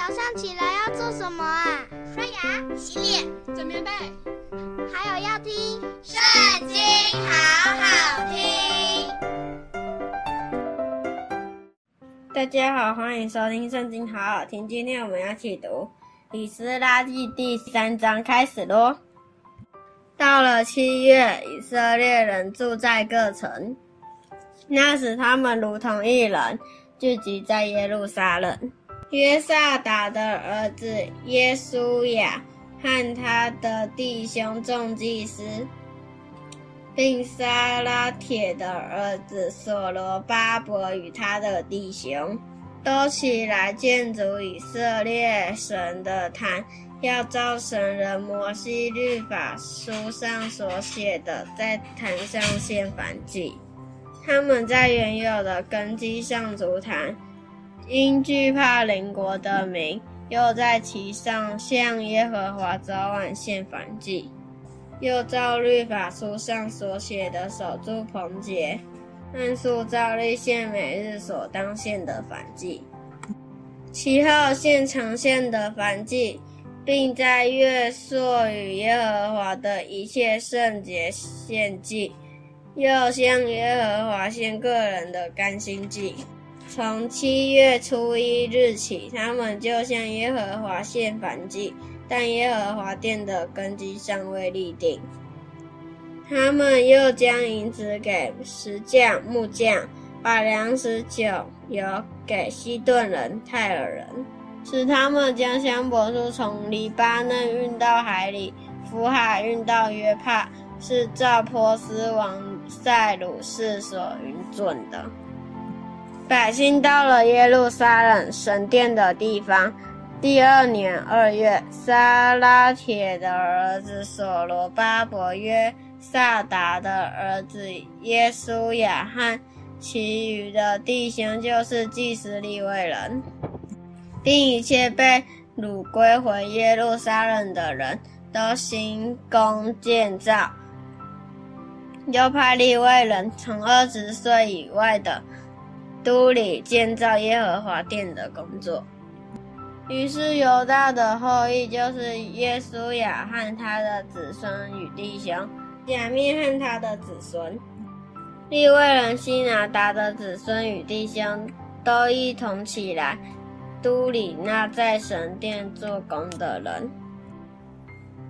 早上起来要做什么啊？刷牙、洗脸、整棉被，还有要听《圣经》，好好听。大家好，欢迎收听《圣经》，好好听。今天我们要去读《以斯拉记》第三章，开始喽。到了七月，以色列人住在各城，那时他们如同一人，聚集在耶路撒冷。约萨达的儿子耶稣雅和他的弟兄众祭司，并撒拉铁的儿子所罗巴伯与他的弟兄，都起来建筑以色列神的坛，要照神人摩西律法书上所写的，在坛上献燔祭。他们在原有的根基上筑坛。因惧怕邻国的民，又在其上向耶和华早晚献燔祭，又照律法书上所写的守住棚节，按数照例献每日所当献的燔祭，其后献常献的燔祭，并在月朔与耶和华的一切圣节献祭，又向耶和华献个人的甘心祭。从七月初一日起，他们就向耶和华献燔祭，但耶和华殿的根基尚未立定。他们又将银子给石匠、木匠，把粮食酒油给西顿人、泰尔人，使他们将香柏树从黎巴嫩运到海里，福海运到约帕，是赵波斯王塞鲁士所允准的。百姓到了耶路撒冷神殿的地方。第二年二月，撒拉铁的儿子所罗巴伯、约萨达的儿子耶稣亚和其余的弟兄，就是祭司利未人，并一切被掳归回耶路撒冷的人都兴工建造，又派利未人从二十岁以外的。都里建造耶和华殿的工作。于是犹大的后裔就是耶稣亚和他的子孙与弟兄，亚密和他的子孙，利未人西拿达的子孙与弟兄，都一同起来，都里那在神殿做工的人，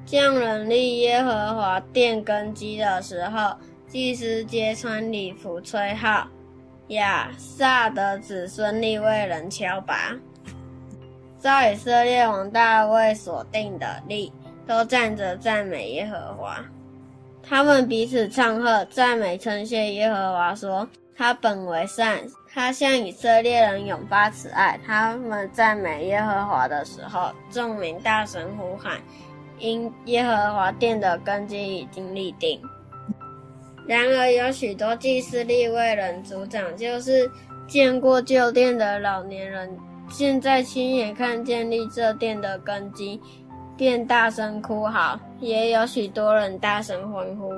匠人立耶和华殿根基的时候，祭司皆穿礼服吹号。亚萨的子孙立位人敲拔，照以色列王大卫所定的例，都站着赞美耶和华。他们彼此唱和，赞美称谢耶和华，说：他本为善，他向以色列人永发慈爱。他们赞美耶和华的时候，众民大声呼喊，因耶和华殿的根基已经立定。然而有许多祭司、立位人、族长，就是见过旧殿的老年人，现在亲眼看见立这殿的根基，便大声哭嚎；也有许多人大声欢呼，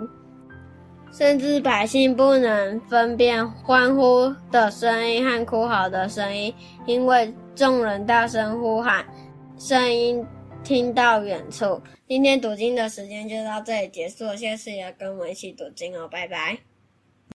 甚至百姓不能分辨欢呼的声音和哭嚎的声音，因为众人大声呼喊，声音。听到远处，今天读经的时间就到这里结束。下次也要跟我一起读经哦，拜拜。